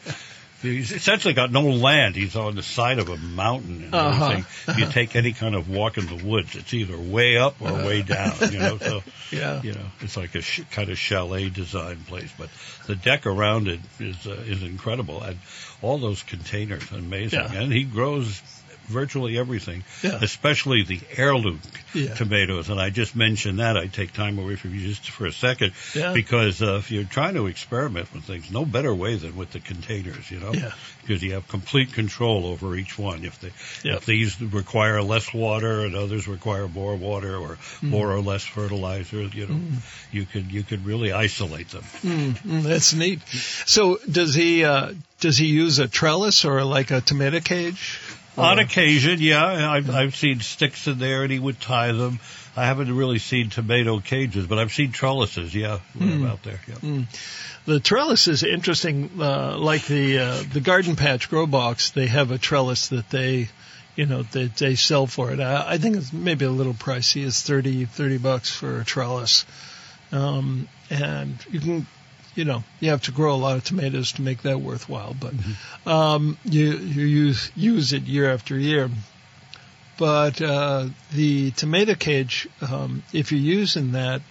S1: He's essentially got no land. He's on the side of a mountain and
S2: Uh-huh.
S1: everything. If you take any kind of walk in the woods, it's either way up or way down. You know, so
S2: Yeah.
S1: you know, it's like a sh- kind of chalet design place. But the deck around it is uh, is incredible, and all those containers amazing.
S2: Yeah.
S1: And he grows virtually everything,
S2: Yeah.
S1: especially the heirloom
S2: Yeah.
S1: tomatoes. And I just mentioned that. I take time away from you just for a second
S2: Yeah.
S1: because uh, if you're trying to experiment with things, no better way than with the containers, you know,
S2: Yeah.
S1: because you have complete control over each one. If they if these require less water and others require more water or
S2: Mm.
S1: more or less fertilizer, you know, you could you could really isolate them.
S2: Mm, that's neat. So does he uh, does he use a trellis or like a tomato cage?
S1: On occasion, yeah, I've, I've seen sticks in there, and he would tie them. I haven't really seen tomato cages, but I've seen trellises. Yeah, when I'm out there. Yeah.
S2: The trellis is interesting. Uh, like the uh, the garden patch grow box, they have a trellis that they, you know, that they sell for it. I, I think it's maybe a little pricey. It's 30, 30 bucks for a trellis, um, and you can, you know, you have to grow a lot of tomatoes to make that worthwhile. But um, you you use use it year after year. But uh, the tomato cage, um, if you're using that,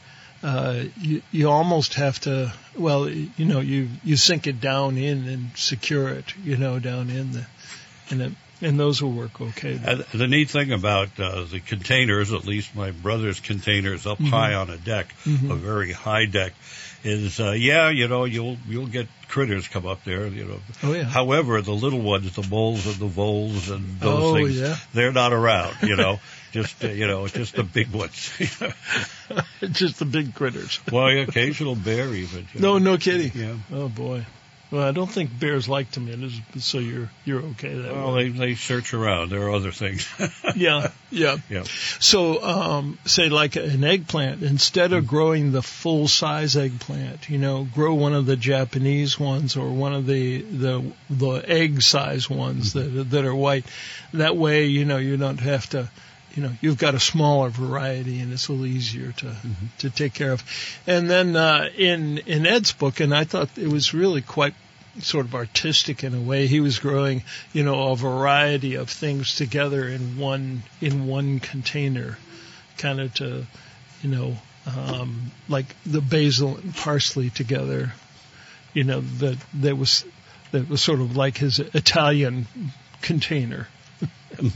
S2: uh, you, you almost have to, well, you know, you, you sink it down in and secure it, you know, down in the, and it, and those will work okay.
S1: And the neat thing about uh, the containers, at least my brother's containers up high on a deck, a very high deck, is uh, yeah, you know, you'll you'll get critters come up there, you know.
S2: Oh, yeah.
S1: However, the little ones, the moles and the voles and those
S2: Oh,
S1: things,
S2: yeah.
S1: they're not around, you know. just uh, you know, just the big ones.
S2: Just the big critters.
S1: well, occasional bear even.
S2: No,
S1: know.
S2: no kidding.
S1: Yeah.
S2: Oh boy. Well, I don't think bears like tomatoes, so you're you're okay that
S1: Well,
S2: way.
S1: they they search around. There are other things.
S2: Yeah, yeah.
S1: yeah.
S2: So, um, say like an eggplant, instead of growing the full size eggplant, you know, grow one of the Japanese ones or one of the the the egg size ones that that are white. That way, you know, you don't have to. You know, you've got a smaller variety, and it's a little easier to to take care of. And then uh, in in Ed's book, and I thought it was really quite sort of artistic in a way. He was growing, you know, a variety of things together in one in one container, kind of to, you know, um, like the basil and parsley together. You know, that that was that was sort of like his Italian container.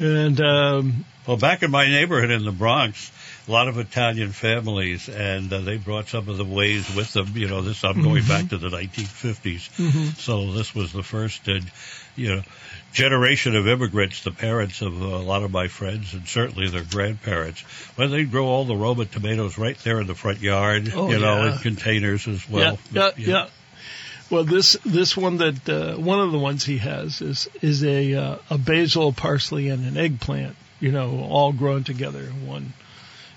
S2: and um,
S1: Well, back in my neighborhood in the Bronx, a lot of Italian families, and uh, they brought some of the ways with them. You know, this I'm going back to the 1950s, so this was the first, uh, you know, generation of immigrants. The parents of a lot of my friends, and certainly their grandparents, well, they grow all the Roma tomatoes right there in the front yard.
S2: Oh,
S1: you know,
S2: yeah.
S1: in containers as well.
S2: Yeah, yeah, yeah. Well, this this one that uh, one of the ones he has is is a uh, a basil, parsley, and an eggplant. You know, all grown together in one.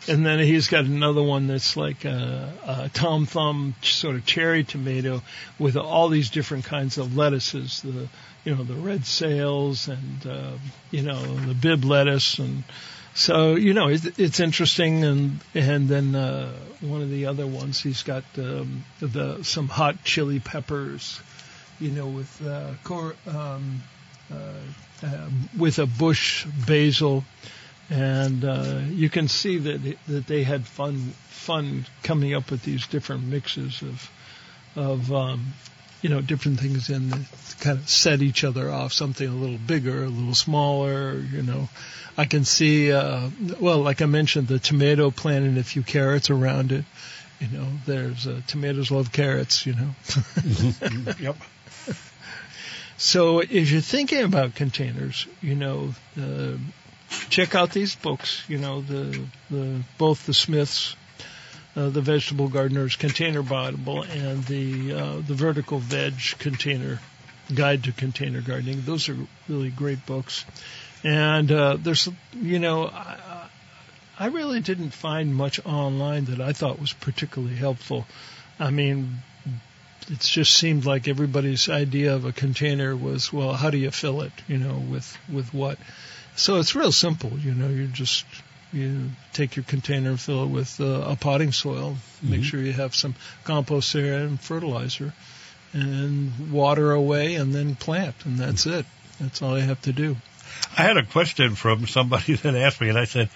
S2: And then he's got another one that's like a, a Tom Thumb sort of cherry tomato with all these different kinds of lettuces. The you know the red sails and uh, you know the Bibb lettuce and so you know it, it's interesting and and then uh, one of the other ones he's got um, the some hot chili peppers, you know with uh, cor- um, uh, uh, with a bush basil, and uh, you can see that that they had fun fun coming up with these different mixes of of um, you know different things in that kind of set each other off. Something a little bigger, a little smaller, you know. I can see, uh, well, like I mentioned, the tomato plant and a few carrots around it. You know, there's uh, tomatoes love carrots. You know.
S1: Yep.
S2: So if you're thinking about containers, you know, uh, check out these books. You know, the the both the Smiths, uh, the Vegetable Gardener's Container Bible, and the uh, the Vertical Veg Container Guide to Container Gardening. Those are really great books. And uh, there's, you know, I, I really didn't find much online that I thought was particularly helpful. I mean, it just seemed like everybody's idea of a container was, well, how do you fill it? You know, with with what? So it's real simple. You know, you just you take your container and fill it with uh, a potting soil. Make sure you have some compost there and fertilizer, and water away, and then plant, and that's it. That's all you have to do.
S1: I had a question from somebody that asked me, and I said,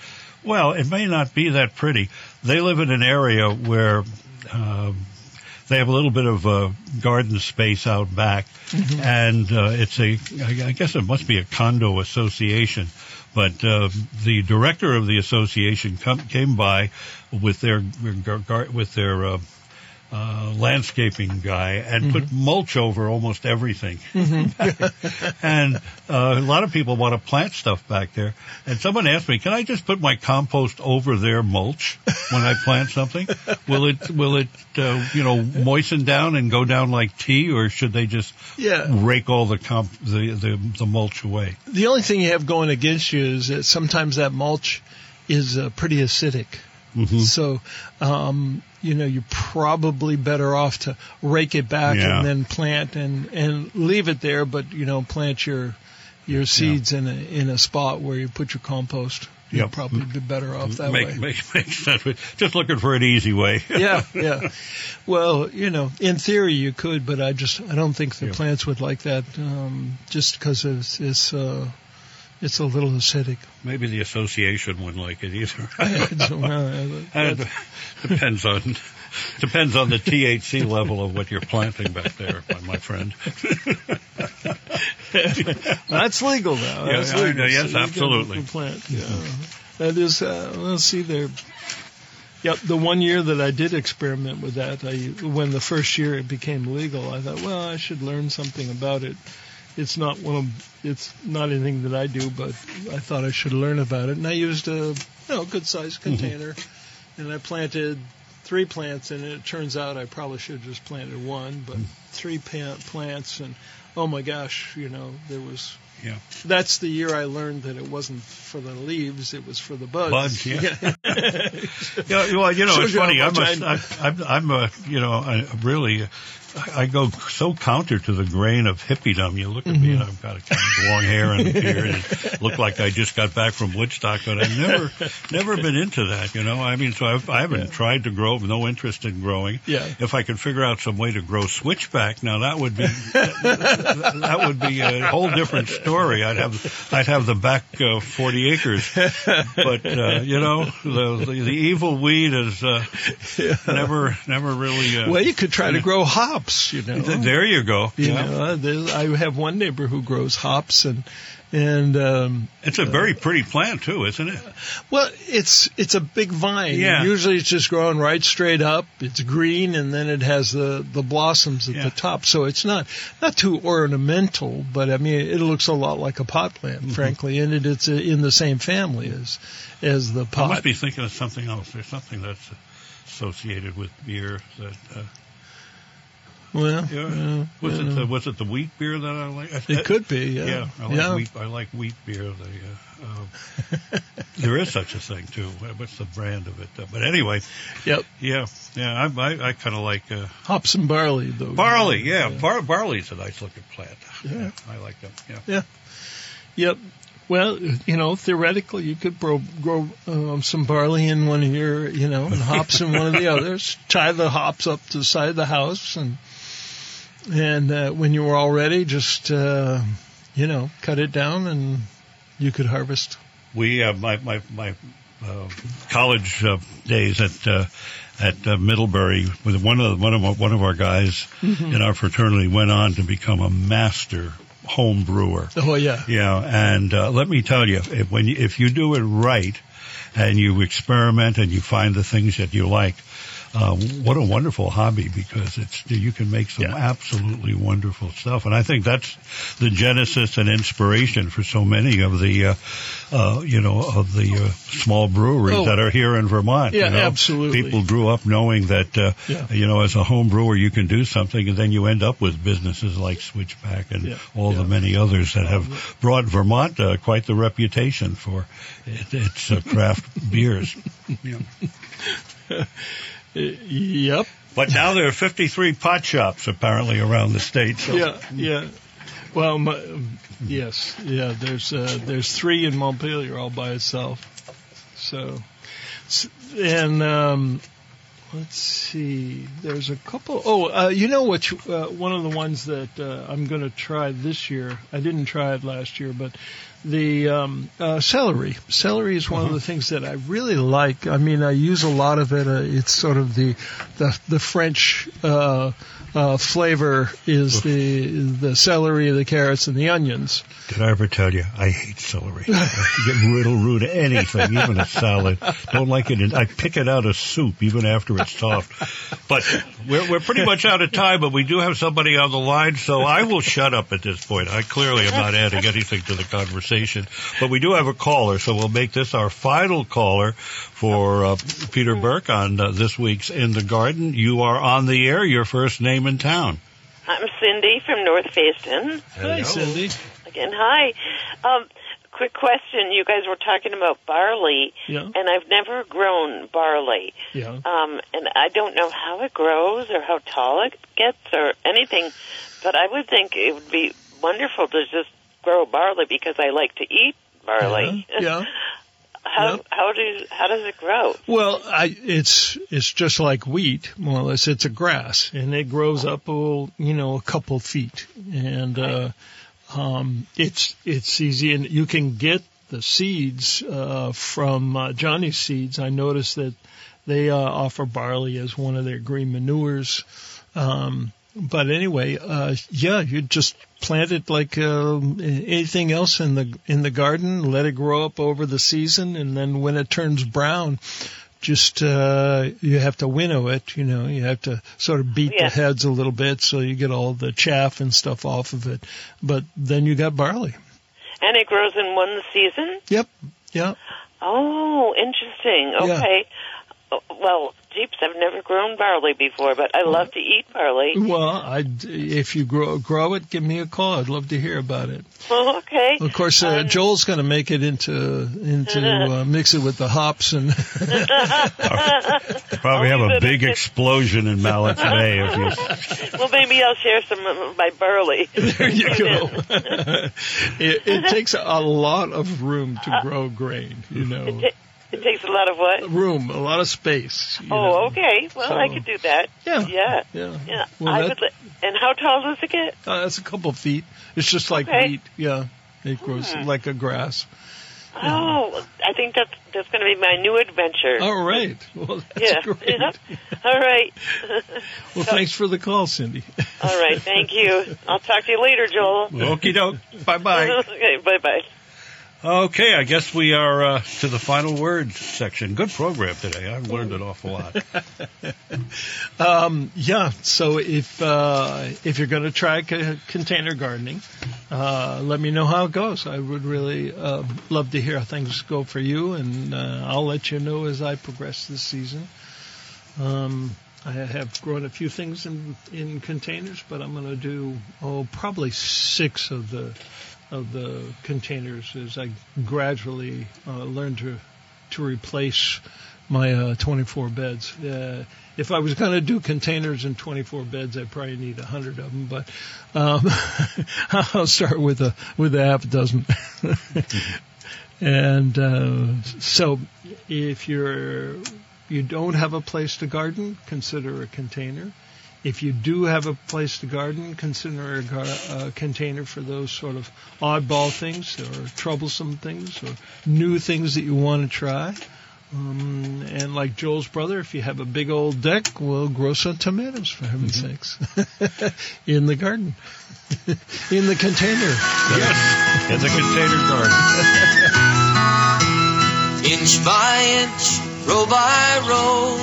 S1: "Well, it may not be that pretty. They live in an area where um, they have a little bit of uh, garden space out back, and uh, it's a. I guess it must be a condo association." But uh, the director of the association come, came by with their with their uh, uh, landscaping guy and put mulch over almost everything. and uh, a lot of people want to plant stuff back there. And someone asked me, "Can I just put my compost over their mulch when I plant something? Will it will it uh, you know moisten down and go down like tea, or should they just
S2: Yeah.
S1: rake all the comp the, the the mulch away?"
S2: The only thing you have going against you is that sometimes that mulch is uh, pretty acidic.
S1: Mm-hmm.
S2: So, um, you know, you're probably better off to rake it back
S1: Yeah.
S2: and then plant and, and leave it there, but, you know, plant your, your seeds in a, in a spot where you put your compost. You'll
S1: Yep.
S2: probably be better off that
S1: make,
S2: way.
S1: make make sense. Just looking for an easy way.
S2: yeah, yeah. Well, you know, in theory you could, but I just I don't think the
S1: Yeah.
S2: plants would like that, um, just because it's it's uh, it's a little acidic.
S1: Maybe the association wouldn't like it either.
S2: Uh,
S1: depends on depends on the THC level of what you're planting back there, my, friend.
S2: That's legal now.
S1: Yeah,
S2: That's
S1: I know.
S2: legal.
S1: Yes,
S2: can
S1: absolutely.
S2: Plant. Yeah. That is. Uh, let's see there. Yep. The one year that I did experiment with that, I when the first year it became legal, I thought, well, I should learn something about it. It's not one of. It's not anything that I do, but I thought I should learn about it, and I used a you know good sized
S1: Mm-hmm.
S2: container, and I planted three plants, and it turns out I probably should have just planted one, but three pa- plants, and oh my gosh, you know, there was.
S1: Yeah.
S2: That's the year I learned that it wasn't for the leaves; it was for the buds.
S1: Buds, yeah. Yeah, well, you know, it's funny. I'm a, I'm, I'm a, you know, I really, I I go so counter to the grain of hippiedom. You look at me and I've got a kind of long hair and a beard and look like I just got back from Woodstock, but I've never, never been into that, you know. I mean, so I've, I haven't
S2: Yeah.
S1: tried to grow, no interest in growing.
S2: Yeah.
S1: If I could figure out some way to grow switchback, now that would be, that, that would be a whole different story. I'd have, I'd have the back uh, 40 acres but uh, you know the, the the evil weed is uh, never never really. Uh,
S2: Well, you could try to grow hops, you know.
S1: there you go.
S2: You
S1: Yeah.
S2: know, uh, I have one neighbor who grows hops, and and um,
S1: It's a very pretty plant too, isn't it?
S2: well, it's it's a big vine.
S1: Yeah.
S2: Usually, it's just growing right straight up. It's green, and then it has the the blossoms at
S1: Yeah.
S2: the top. So it's not not too ornamental, but I mean, it looks a lot like a pot plant,
S1: Mm-hmm.
S2: frankly, and it, it's uh in the same family as as the
S1: I
S2: pot.
S1: must be thinking of something else. There's something that's associated with beer that. Uh,
S2: well,
S1: yeah.
S2: yeah,
S1: was
S2: yeah.
S1: it the, was it the wheat beer that I like?
S2: It could be, yeah.
S1: Yeah, I like
S2: Yeah.
S1: wheat. I like wheat beer. The, uh, uh, there is such a thing too. What's the brand of it? Uh, but anyway,
S2: Yep.
S1: yeah, yeah. I I, I kind of like uh,
S2: Hops and barley, though.
S1: barley. Yeah, Bar- barley's a nice looking plant.
S2: Yeah.
S1: I like them. Yeah.
S2: Yep. Well, you know, theoretically, you could grow, grow um, some barley in one of your, you know, and hops in one of the others. Tie the hops up to the side of the house, and and uh, when you were all ready, just uh, you know, cut it down, and you could harvest.
S1: We uh, my my my uh, college uh, days at uh, at uh, Middlebury with one of one of our- one of our guys in our fraternity went on to become a master home brewer.
S2: Oh yeah,
S1: Yeah, and uh, let me tell you, if, when you, if you do it right, and you experiment and you find the things that you like, uh, what a wonderful hobby because it's you can make some
S2: Yeah.
S1: absolutely wonderful stuff, and I think that's the genesis and inspiration for so many of the, uh, uh, you know, of the uh, small breweries
S2: Oh.
S1: that are here in Vermont.
S2: Yeah,
S1: you know?
S2: absolutely.
S1: People grew up knowing that, uh,
S2: Yeah.
S1: you know, as a home brewer you can do something, and then you end up with businesses like Switchback and
S2: Yeah.
S1: all the many others that have brought Vermont uh, quite the reputation for it, its uh, craft beers.
S2: Yep,
S1: But now there are 53 pot shops apparently around the state. So
S2: yeah, yeah. Well, my, yes, yeah. There's uh, there's three in Montpelier all by itself. So, and um, let's see. There's a couple. Oh, uh, you know what? you- Uh, one of the ones that uh, I'm going to try this year. I didn't try it last year, but the um, uh, celery. Celery is one of the things that I really like. I mean, I use a lot of it. Uh, it's sort of the the the French. Uh, flavor is the the celery, the carrots, and the onions.
S1: Did I ever tell you I hate celery? I get riddle root anything, even a salad. Don't like it. In, I pick it out of soup even after it's soft. But we're we're pretty much out of time. But we do have somebody on the line, so I will shut up at this point. I clearly am not adding anything to the conversation. But we do have a caller, so we'll make this our final caller for uh, Peter Burke on uh, this week's In the Garden. You are on the air. Your first name in town.
S8: I'm Cindy from North Fayston.
S2: Hi, Cindy.
S8: Again, hi. Um, quick question. You guys were talking about barley,
S2: Yeah.
S8: and I've never grown barley.
S2: Yeah.
S8: Um, and I don't know how it grows or how tall it gets or anything, but I would think it would be wonderful to just grow barley because I like to eat barley.
S2: Yeah.
S8: how
S2: Yep.
S8: how do how does it grow?
S2: Well, I, it's it's just like wheat, more or less. It's a grass, and it grows up, oh, you know, a couple feet, and uh, um, it's it's easy, and you can get the seeds uh, from uh, Johnny's Seeds. I noticed that they uh, offer barley as one of their green manures. Um, but anyway, uh, yeah, you just plant it like um, anything else in the in the garden. Let it grow up over the season, and then when it turns brown, just uh, you have to winnow it. You know, you have to sort of beat
S8: Yeah.
S2: the heads a little bit so you get all the chaff and stuff off of it. But then you got barley.
S8: And it grows in one season.
S2: Yep. Yeah.
S8: Oh, interesting. Okay. Oh, Well, Jeeps, I've never grown barley before, but I love to eat barley.
S2: Well, I if you grow grow it, give me a call. I'd love to hear about it.
S8: Well, okay.
S2: Of course, uh,
S8: Um,
S2: Joel's going to make it into into uh, mix it with the hops and
S1: Probably have a big explosion in Mallet's Bay if you.
S8: well, maybe I'll share some of my barley.
S2: there you go. it, it takes a lot of room to grow grain. You know,
S8: It takes a lot of what?
S2: room, a lot of space.
S8: Oh,
S2: know.
S8: okay. Well, I could do that.
S2: Yeah.
S8: Yeah.
S2: Yeah.
S8: Yeah.
S2: Well,
S8: I
S2: that-
S8: would. Li- and how tall does it get?
S2: Uh, that's a couple feet. It's just like
S8: Okay.
S2: wheat. Yeah, it grows
S8: Hmm.
S2: like a grass.
S8: Oh, I think that's that's going to be my new adventure.
S2: All right. Well, that's
S8: yeah.
S2: great.
S8: yeah. All right.
S2: Well, thanks for the call, Cindy.
S8: All right. Thank you. I'll talk to you later, Joel.
S1: Okie doke. Bye bye.
S8: okay. Bye bye.
S1: Okay, I guess we are uh, to the final words section. Good program today. I've learned an awful lot.
S2: Um, yeah. So if uh, if you're going to try c- container gardening, uh, let me know how it goes. I would really uh, love to hear how things go for you, and uh, I'll let you know as I progress this season. Um, I have grown a few things in in containers, but I'm going to do oh probably six of the of the containers as I gradually uh, learn to to replace my uh, 24 beds. Uh, if I was going to do containers in 24 beds, I'd probably need 100 of them, but um, I'll start with a with a half dozen. and uh, so, if you're you don't have a place to garden, consider a container. If you do have a place to garden, consider a, gar- a container for those sort of oddball things or troublesome things or new things that you want to try. Um, and like Joel's brother, if you have a big old deck, we'll grow some tomatoes for heaven's sakes in the garden, in the container.
S1: yes, in the container garden.
S9: Inch by inch, row by row,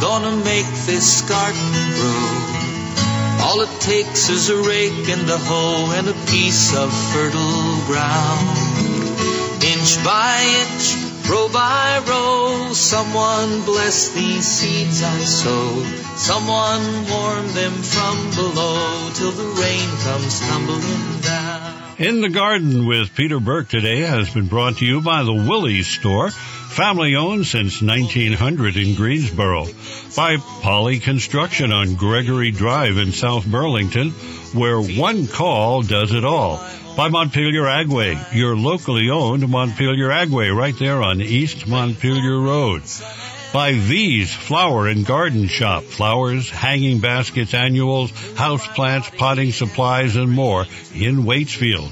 S9: gonna make this garden grow. All it takes is a rake and a hoe and a piece of fertile ground. Inch by inch, row by row, someone bless these seeds I sowed. Someone warm them from below till the rain comes tumbling down.
S1: In the Garden with Peter Burke today has been brought to you by the Willey's Store, family owned since 1900 in Greensboro, by Polly Construction on Gregory Drive in South Burlington, where one call does it all. By Montpelier Agway, your locally owned Montpelier Agway, right there on East Montpelier Road. By V's Flower and Garden Shop, flowers, hanging baskets, annuals, house plants, potting supplies, and more in Waitsfield.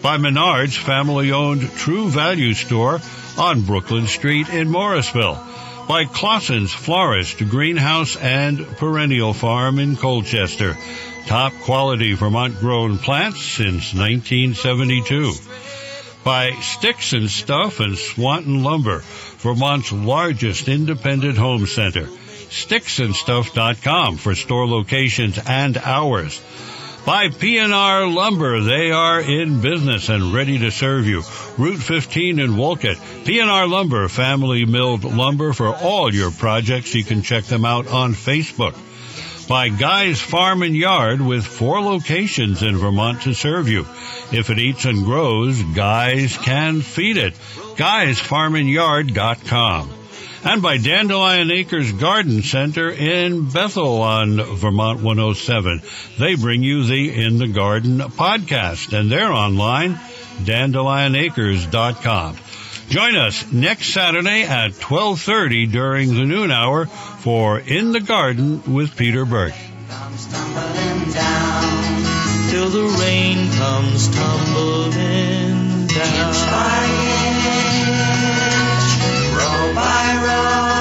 S1: By Menard's family owned True Value Store on Brooklyn Street in Morrisville. By Claussen's Florist, Greenhouse, and Perennial Farm in Colchester. Top quality Vermont grown plants since 1972 by Sticks and Stuff and Swanton Lumber, Vermont's largest independent home center. Sticksandstuff.com for store locations and hours. By PNR Lumber, they are in business and ready to serve you. Route 15 in Wolcott. PNR Lumber, family milled lumber for all your projects. You can check them out on Facebook by Guy's Farm and Yard with four locations in Vermont to serve you. If it eats and grows, Guy's can feed it. Guy'sFarmandYard.com. And by Dandelion Acres Garden Center in Bethel on Vermont 107. They bring you the In the Garden podcast and they're online, dandelionacres.com. Join us next Saturday at 12:30 during the noon hour for In the Garden with Peter Burke.
S9: comes tumbling down till the rain comes tumbling down. Inch by now.